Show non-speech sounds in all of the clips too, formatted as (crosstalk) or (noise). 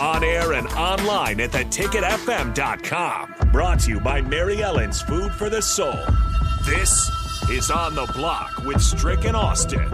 On air and online at theticketfm.com. Brought to you by Mary Ellen's Food for the Soul. This is On the Block with Strick and Austin.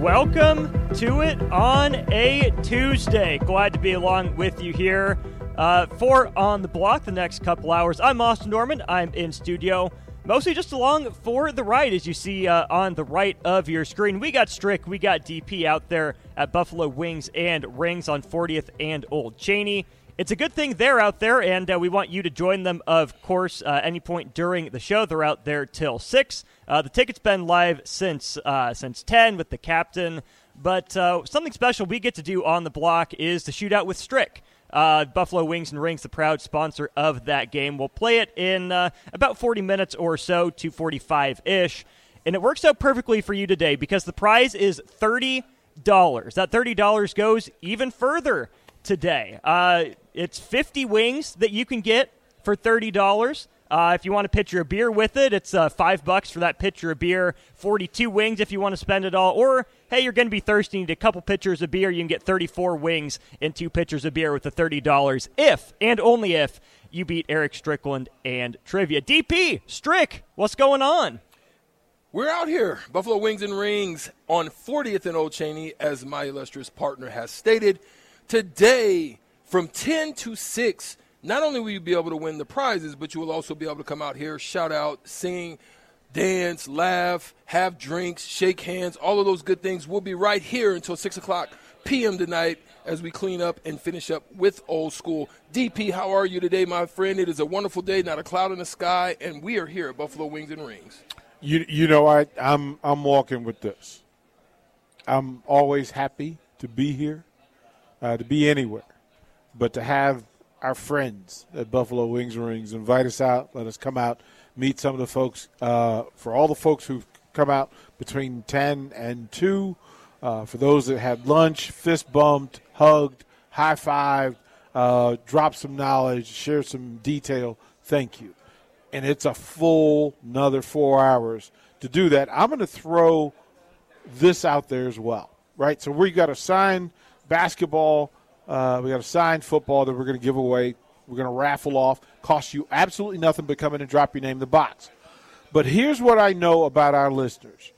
Welcome to it on a Tuesday. Glad to be along with you here uh, for On the Block the next couple hours. I'm Austin Norman. I'm in studio, mostly just along for the ride, as you see uh, on the right of your screen. We got Strick, we got DP out there at Buffalo Wings and Rings on 40th and Old Cheney. It's a good thing they're out there, and uh, we want you to join them, of course, uh, any point during the show. They're out there till 6. Uh, the ticket's been live since, uh, since 10 with the captain. But uh, something special we get to do on the block is the shootout with Strick. Uh, Buffalo Wings and Rings, the proud sponsor of that game. We'll play it in about 40 minutes or so, 245 ish. And it works out perfectly for you today because the prize is $30. That $30 goes even further today. Uh, it's 50 wings that you can get for $30. Uh, if you want to pitcher of beer with it, it's uh, five bucks for that pitcher of beer. 42 wings if you want to spend it all. Or, hey, you're going to be thirsty, you need a couple pitchers of beer. You can get 34 wings and two pitchers of beer with the $30 if and only if you beat Eric Strickland and trivia. DP, Strick, what's going on? We're out here, Buffalo Wings and Rings on 40th and Old Cheney, as my illustrious partner has stated. Today, from 10 to 6, not only will you be able to win the prizes, but you will also be able to come out here, shout out, sing, dance, laugh, have drinks, shake hands, all of those good things. We'll be right here until 6 o'clock p.m. tonight as we clean up and finish up with Old School. DP, how are you today, my friend? It is a wonderful day, not a cloud in the sky, and we are here at Buffalo Wings and Rings. You, you know, I, I'm, I'm walking with this. I'm always happy to be here, uh, to be anywhere but to have our friends at Buffalo Wings and Rings invite us out, let us come out, meet some of the folks. Uh, for all the folks who've come out between 10 and 2, uh, for those that had lunch, fist bumped, hugged, high fived, uh, dropped some knowledge, shared some detail, thank you. And it's a full another four hours to do that. I'm going to throw this out there as well, right? So we got a signed basketball uh, we got a signed football that we're going to give away. We're going to raffle off. Cost you absolutely nothing but come in and drop your name in the box. But here's what I know about our listeners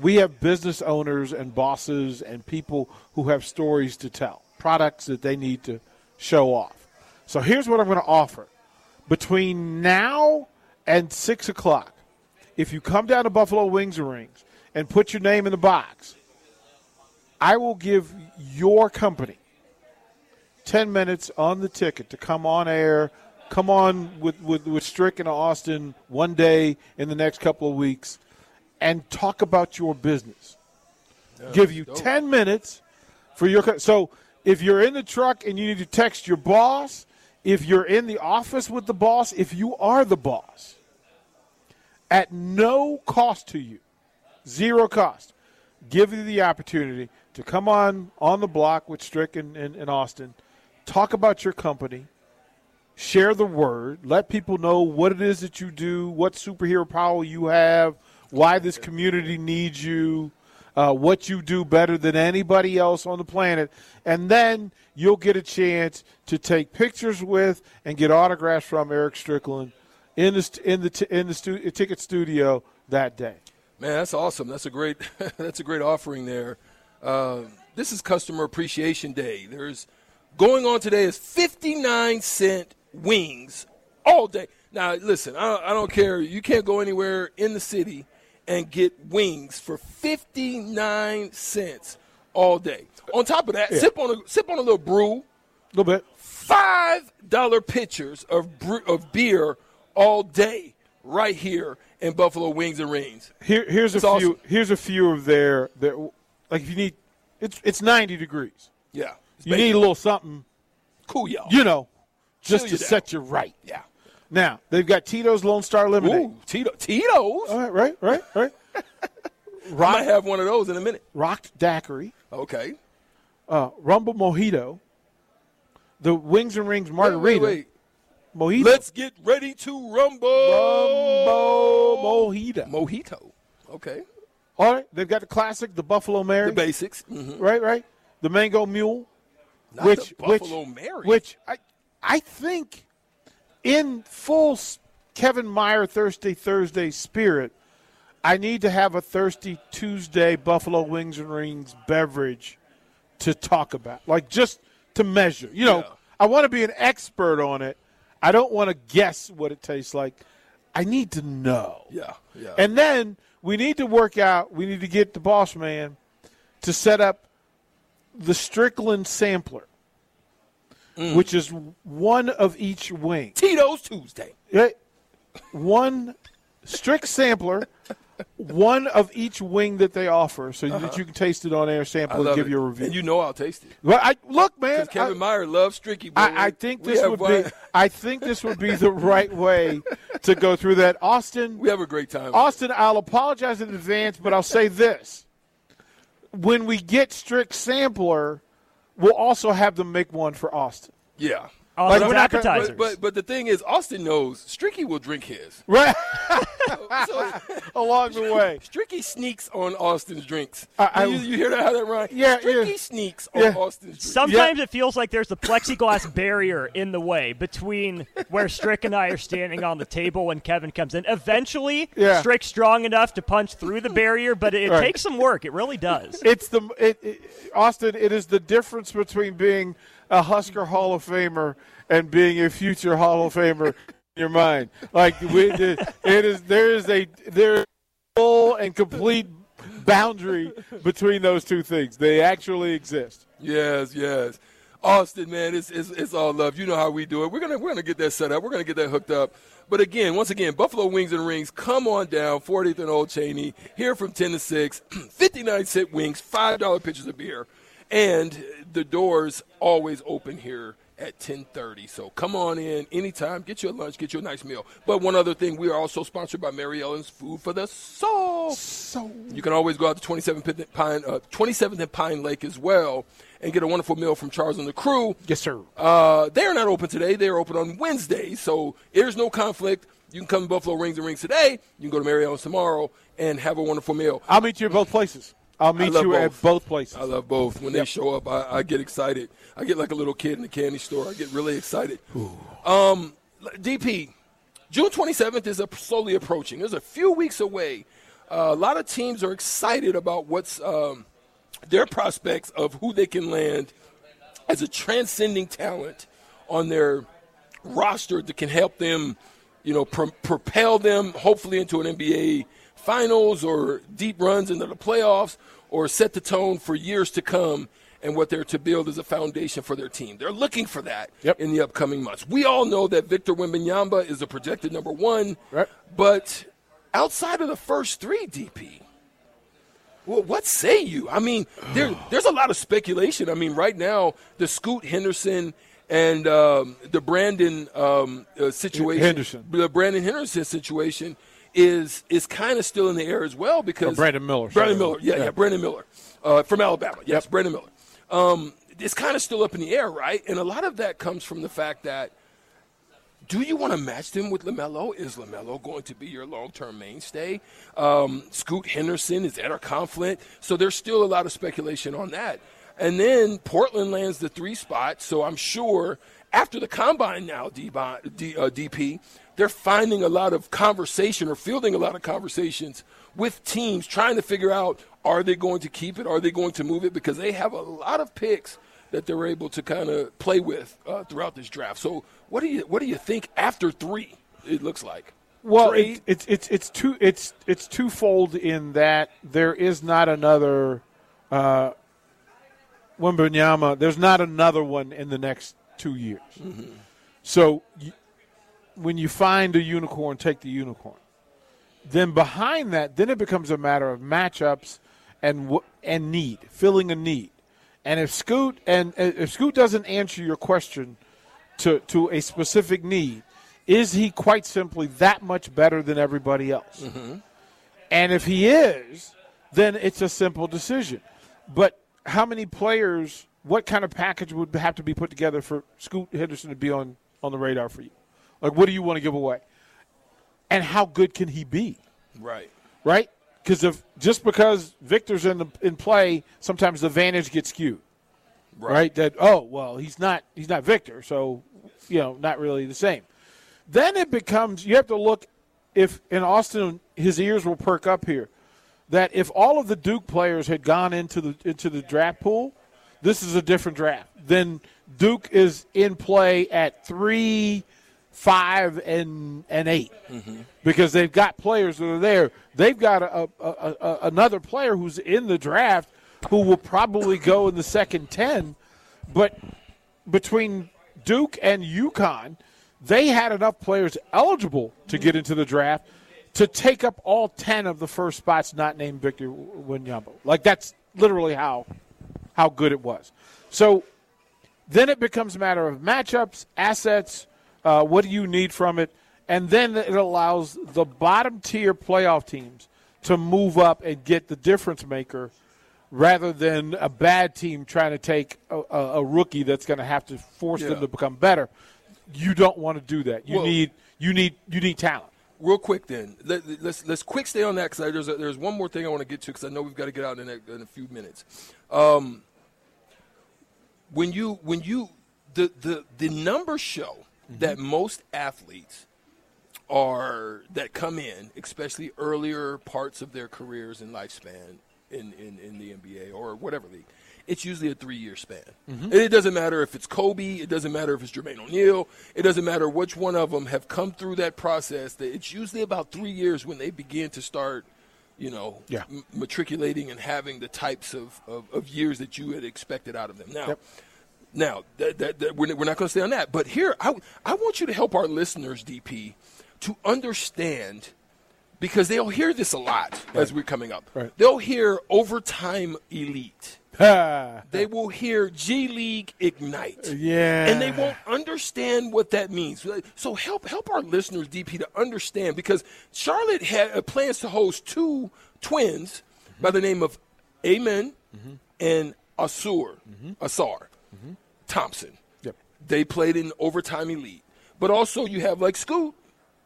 we have business owners and bosses and people who have stories to tell, products that they need to show off. So here's what I'm going to offer. Between now and 6 o'clock, if you come down to Buffalo Wings and Rings and put your name in the box, I will give your company 10 minutes on the ticket to come on air, come on with, with, with Strick and Austin one day in the next couple of weeks and talk about your business. Yeah, Give you dope. 10 minutes for your. So if you're in the truck and you need to text your boss, if you're in the office with the boss, if you are the boss, at no cost to you, zero cost, give you the opportunity to come on on the block with Strick and, and, and Austin – talk about your company, share the word, let people know what it is that you do, what superhero power you have, why this community needs you, uh, what you do better than anybody else on the planet, and then you'll get a chance to take pictures with and get autographs from Eric Strickland in the in the in the stu- ticket studio that day. Man, that's awesome. That's a great (laughs) that's a great offering there. Uh, this is Customer Appreciation Day. There's going on today is 59 cent wings all day. Now, listen, I don't, I don't care. You can't go anywhere in the city and get wings for 59 cents all day. On top of that, Yeah. sip on a sip on a little brew. A little bit. Five dollar pitchers of brew, of beer all day right here in Buffalo Wings and Rings. Here, here's a It's few. Here's a few of their. their like if you need, it's it's 90 degrees. Yeah, You need a little something, cool, y'all. you know, just Chill to you set you right. yeah. Now they've got Tito's Lone Star Lemonade. Ooh, Tito, Tito's. All right, right, right, right. (laughs) I might have one of those in a minute. rocked daiquiri, Okay. uh, rumble mojito, the Wings and Rings Wait, margarita, wait, mojito. Let's get ready to rumble. rumble mojito. Mojito. Okay. All right, they've got the classic, the Buffalo Mary, The basics. Mm-hmm. right, right, the Mango Mule, Not which Buffalo which Mary. which I I think in full Kevin Meyer Thirsty Thursday spirit, I need to have a Thirsty Tuesday Buffalo Wings and Rings beverage to talk about, like just to measure. You know, Yeah. I want to be an expert on it. I don't want to guess what it tastes like. I need to know. Yeah, yeah. And then we need to work out. We need to get the boss man to set up the Strickland sampler, Mm. which is one of each wing. Tito's Tuesday. One Strick sampler, one of each wing that they offer, so that you can taste it on air, Uh-huh. Sample, and give it. you a review. And you know I'll taste it. well, I, look, man, Because Kevin I- Meyer loves Stricky. I, I think this would one- be. I think this would be the right way to go through that. Austin, We have a great time. Austin, I'll apologize in advance, but I'll say this. When we get Strick sampler, we'll also have them make one for Austin. Yeah. Austin's we're not appetizers. But, but but the thing is, Austin knows Stricky will drink his. Right So (laughs) along the way. Stricky sneaks on Austin's drinks. I- I- you, you hear that? How that rhyme? Yeah, Stricky yeah. sneaks on Yeah. Austin's drinks. Sometimes it feels like there's a plexiglass (laughs) barrier in the way between where Strick and I are standing on the table when Kevin comes in. Eventually, Yeah. Strick's strong enough to punch through the barrier, but it Right. takes some work. It really does. It's the it, it, Austin. It is the difference between being a Husker Hall of Famer and being a future Hall of Famer in your mind. Like we, it is there is a there full and complete boundary between those two things. They actually exist. Yes, yes. Austin, man, it's, it's it's all love. You know how we do it. We're gonna we're gonna get that set up. We're gonna get that hooked up. But again, once again, Buffalo Wings and Rings, come on down, 40th and Old Cheney, here from 10 to 6, (clears throat) 59 cent wings, $5 pitchers of beer, and the doors always open here at 10:30. So come on in anytime, get your lunch, get your nice meal. But one other thing, we are also sponsored by Mary Ellen's Food for the Soul. So You can always go out to 27th and Pine, uh, 27th and Pine Lake as well and get a wonderful meal from Charles and the crew. yes, sir. Uh, they are not open today. They are open on Wednesday, so there's no conflict. You can come to Buffalo Rings and Rings today. You can go to Mary Ellen's tomorrow and have a wonderful meal. I'll meet you at both places. I'll meet you both. at both places. I love both. When they show up, I, I get excited. I get like a little kid in the candy store. I get really excited. Um, DP, June 27th is slowly approaching. There's a few weeks away. Uh, a lot of teams are excited about what's um, their prospects of who they can land as a transcending talent on their roster that can help them, you know, pro- propel them hopefully into an NBA finals or deep runs into the playoffs or set the tone for years to come and what they're to build as a foundation for their team. They're looking for that Yep. in the upcoming months. We all know that Victor Wembanyama is a projected number one, Right. but outside of the first three, DP, well, what say you? I mean, (sighs) there, there's a lot of speculation. I mean, right now, the Scoot Henderson and um, the Brandon um, uh, situation, Henderson. the Brandon Henderson situation, is is kind of still in the air as well because Oh, Brandon Miller, Brandon. Miller, yeah, yeah, Yeah. Brandon Miller uh, from Alabama. Yes, Brandon Miller. Um, it's kind of still up in the air, right? And a lot of that comes from the fact that do you want to match them with LaMelo? Is LaMelo going to be your long term mainstay? Um, Scoot Henderson is at a conflict. So there's still a lot of speculation on that. And then Portland lands the three spot. So I'm sure after the combine now, D, D, uh, DP, they're finding a lot of conversation or fielding a lot of conversations with teams trying to figure out are they going to keep it? Are they going to move it? Because they have a lot of picks that they're able to kind of play with uh, throughout this draft. So, what do you what do you think after three? It looks like. Well, it, it's it's it's two it's it's twofold in that there is not another uh, Wembanyama. There's not another one in the next two years. Mm-hmm. So you, when you find a unicorn, take the unicorn. Then behind that, then it becomes a matter of matchups and and need, filling a need. And if Scoot and if Scoot doesn't answer your question to to a specific need, is he quite simply that much better than everybody else? Mm-hmm. And if he is, then it's a simple decision. But how many players? What kind of package would have to be put together for Scoot Henderson to be on on the radar for you? Like, what do you want to give away? And how good can he be? Right. right? Because if just because Victor's in the in play, sometimes the vantage gets skewed, right. That oh well, he's not he's not Victor, so you know not really the same. Then it becomes you have to look if in Austin his ears will perk up here. That if all of the Duke players had gone into the into the draft pool, this is a different draft. Then Duke is in play at three, five, and and 8 mm-hmm. because they've got players that are there. They've got a, a, a, another player who's in the draft who will probably go in the second ten, but between Duke and UConn, they had enough players eligible to get into the draft to take up all 10 of the first spots not named Victor Wembanyama. Like that's literally how how good it was. So then it becomes a matter of matchups, assets, uh, what do you need from it, and then it allows the bottom tier playoff teams to move up and get the difference maker rather than a bad team trying to take a, a, a rookie that's going to have to force Yeah. them to become better. You don't want to do that. You Well- need you need you need talent. Real quick, then Let, let's let's quick stay on that because there's a, there's one more thing I want to get to because I know we've got to get out in a, in a few minutes. Um, when you when you the the the numbers show mm-hmm. that most athletes are that come in, especially earlier parts of their careers and lifespan in, in, in the NBA or whatever league, it's usually a three year span. Mm-hmm. And it doesn't matter if it's Kobe, it doesn't matter if it's Jermaine O'Neal, it doesn't matter which one of them have come through that process. That it's usually about three years when they begin to start, you know, Yeah. m- matriculating and having the types of, of, of years that you had expected out of them. Now, Yep. now, that, that, that, we're, we're not going to stay on that. But here, I, I want you to help our listeners, DP, to understand because they'll hear this a lot as we're coming up. Right. They'll hear overtime elite. (laughs) They will hear G League Ignite. yeah. And they won't understand what that means. So help help our listeners, DP, to understand because Charlotte had uh, plans to host two twins by the name of Amen mm-hmm. and Asur, mm-hmm. Ausar mm-hmm. Thompson. Yep. They played in overtime elite, but also you have like Scoot,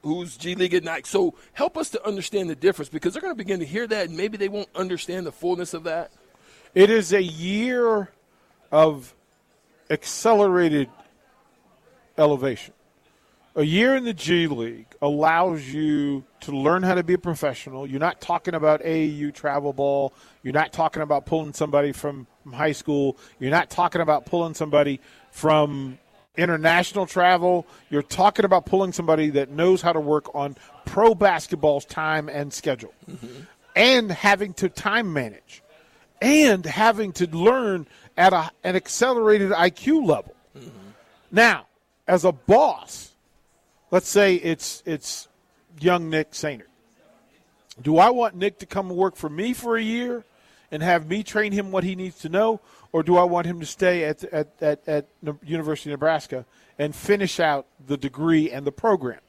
who's G League Ignite. So help us to understand the difference because they're going to begin to hear that, and maybe they won't understand the fullness of that. It is a year of accelerated elevation. A year in the G League allows you to learn how to be a professional. You're not talking about AAU travel ball. You're not talking about pulling somebody from, from high school. You're not talking about pulling somebody from international travel. You're talking about pulling somebody that knows how to work on pro basketball's time and schedule mm-hmm. and having to time manage and having to learn at a, an accelerated IQ level. Now, as a boss, let's say it's it's young Nick Sainer. Do I want Nick to come and work for me for a year and have me train him what he needs to know, or do I want him to stay at at at, at University of Nebraska and finish out the degree and the program?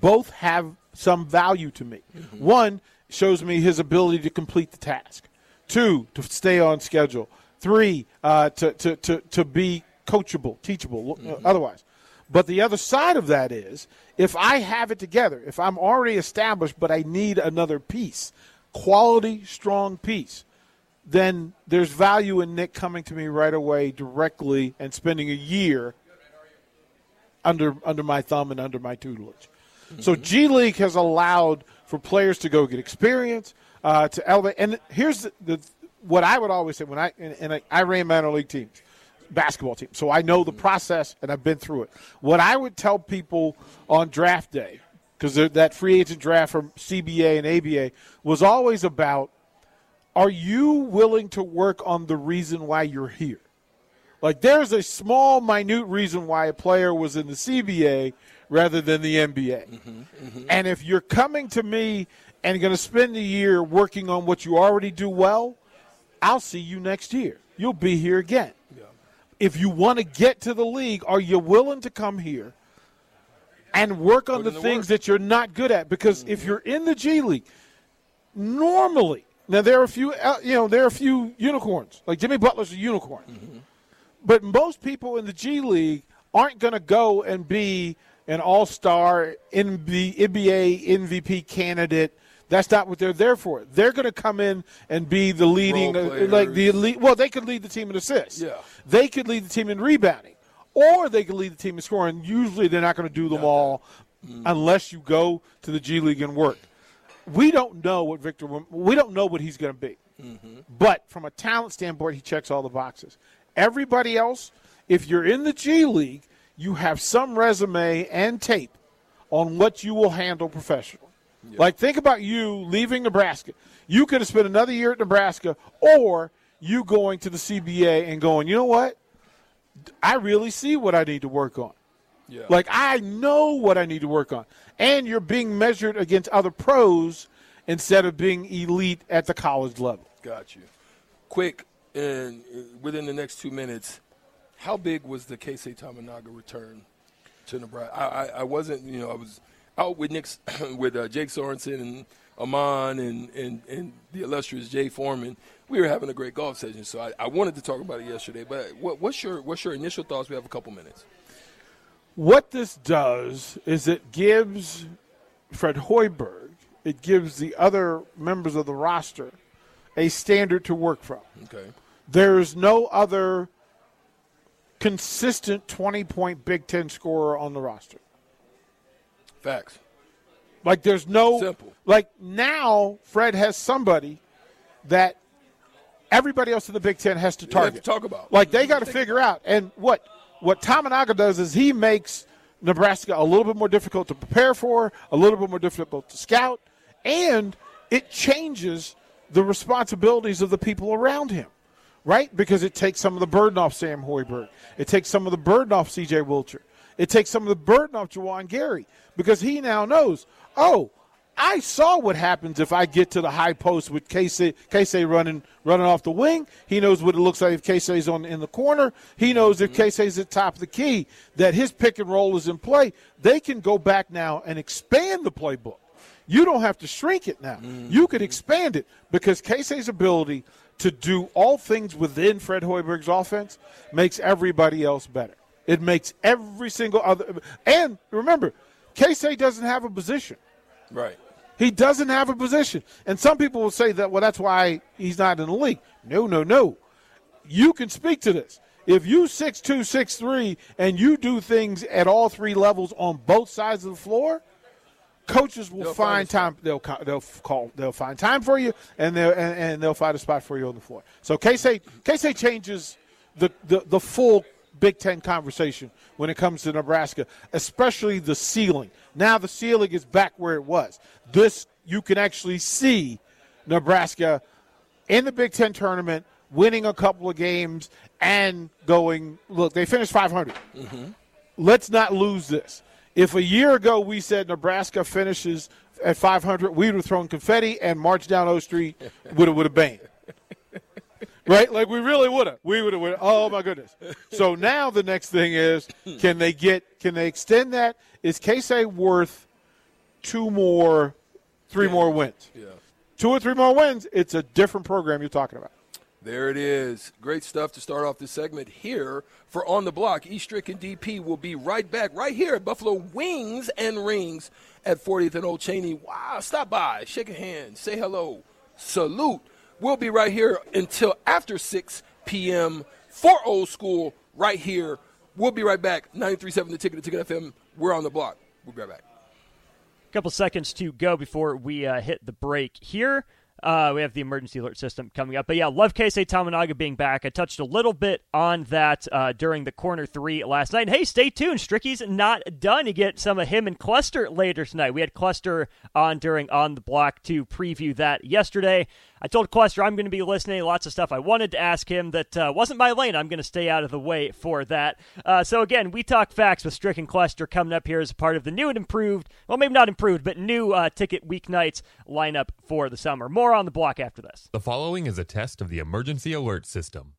Both have some value to me. Mm-hmm. One shows me his ability to complete the task. Two, to stay on schedule. Three, uh, to, to, to, to be coachable, teachable, uh, otherwise. But the other side of that is if I have it together, if I'm already established, but I need another piece, quality, strong piece, then there's value in Nick coming to me right away directly and spending a year under under my thumb and under my tutelage. So G League has allowed for players to go get experience, uh, to elevate. And here's the, the what I would always say when I and, and I, I ran minor league teams. basketball teams, So I know the process and I've been through it. What I would tell people on draft day, because that free agent draft from CBA and ABA was always about are you willing to work on the reason why you're here? Like there's a small, minute reason why a player was in the CBA rather than the NBA. Mm-hmm, mm-hmm. And if you're coming to me and going to spend the year working on what you already do well, I'll see you next year. You'll be here again. Yeah. If you want to get to the league, are you willing to come here and work on Put the things that you're not good at? Because mm-hmm. if you're in the G League, normally now there are a few, uh, you know, there are a few unicorns. Like Jimmy Butler's a unicorn, mm-hmm. but most people in the G League aren't going to go and be an All-Star, NBA, NBA MVP candidate that's not what they're there for. They're going to come in and be the leading, uh, like the elite. Well, they could lead the team in assists. Yeah. They could lead the team in rebounding, or they could lead the team in scoring. Usually, they're not going to do them all mm-hmm. unless you go to the G League and work. We don't know what Victor. We don't know what he's going to be. Mm-hmm. But from a talent standpoint, he checks all the boxes. Everybody else, if you're in the G League, you have some resume and tape on what you will handle professionally. Yeah. Like, think about you leaving Nebraska. You could have spent another year at Nebraska, or you going to the CBA and going, you know what? I really see what I need to work on. Yeah. Like, I know what I need to work on. And you're being measured against other pros instead of being elite at the college level. Got you. Quick, and uh, within the next two minutes, how big was the Keisei Tominaga return to Nebraska? I, I, I wasn't, you know, I was – out with Nick, (clears throat) with uh, Jake Sorensen and Amon and, and, and the illustrious Jay Foreman. We were having a great golf session, so I, I wanted to talk about it yesterday. But what, what's your what's your initial thoughts? We have a couple minutes. What this does is it gives Fred Hoiberg, it gives the other members of the roster a standard to work from. Okay. There is no other consistent 20 point Big Ten scorer on the roster. Facts. Like there's no simple. Like now, Fred has somebody that everybody else in the Big Ten has to target. To talk about. Like they got to figure out. And what what Tominaga does is he makes Nebraska a little bit more difficult to prepare for, a little bit more difficult to scout, and it changes the responsibilities of the people around him, right? Because it takes some of the burden off Sam Hoiberg. It takes some of the burden off C.J. Wilcher. It takes some of the burden off Juwan Gary because he now knows, oh, I saw what happens if I get to the high post with Keisei, Keisei running running off the wing. He knows what it looks like if Keisei's on in the corner. He knows if Keisei's at top of the key that his pick and roll is in play. They can go back now and expand the playbook. You don't have to shrink it now. Mm-hmm. You could expand it because Keisei's ability to do all things within Fred Hoiberg's offense makes everybody else better. It makes every single other. And remember, Keisei doesn't have a position. Right. He doesn't have a position. And some people will say that, well, that's why he's not in the league. No, no, no. You can speak to this. If you six two six three and you do things at all three levels on both sides of the floor, coaches will they'll find, time. They'll they'll call. They'll find time for you, and they'll and, and they'll find a spot for you on the floor. So Keisei Keisei changes the, the the full Big Ten conversation when it comes to Nebraska, especially the ceiling. Now the ceiling is back where it was. This, you can actually see Nebraska in the Big Ten tournament, winning a couple of games, and going, look, they finished 500. Mm-hmm. Let's not lose this. If a year ago we said Nebraska finishes at 500, we would have thrown confetti and marched down O Street (laughs) with a, with a bang right? Like we really would have. We would have. Oh my goodness. So now the next thing is, hmm. can they get? Can they extend that? Is Keisei worth two more, three yeah. more wins? Yeah. Two or three more wins. It's a different program you're talking about. There it is. Great stuff to start off this segment here for On the Block. E and DP will be right back right here at Buffalo Wings and Rings at 40th and Old Cheney. Wow, stop by, shake a hand, say hello, salute We'll be right here until after 6 p.m. for old school right here. We'll be right back. 93.7 The Ticket, The Ticket FM. We're on the block. We'll be right back. A couple seconds to go before we uh, hit the break here. Uh, we have the emergency alert system coming up. But yeah, love Keisei Tominaga being back. I touched a little bit on that uh, during the corner three last night. hey, stay tuned. Stricky's not done. You get some of him and Cluster later tonight. We had Cluster on during On the Block to preview that yesterday. I told Cluster I'm going to be listening. Lots of stuff I wanted to ask him that uh, wasn't my lane. I'm going to stay out of the way for that. Uh, so again, we talk facts with Strick and Cluster coming up here as part of the new and improved, well, maybe not improved, but new uh, ticket weeknights lineup for the summer. More on the block after this. The following is a test of the emergency alert system.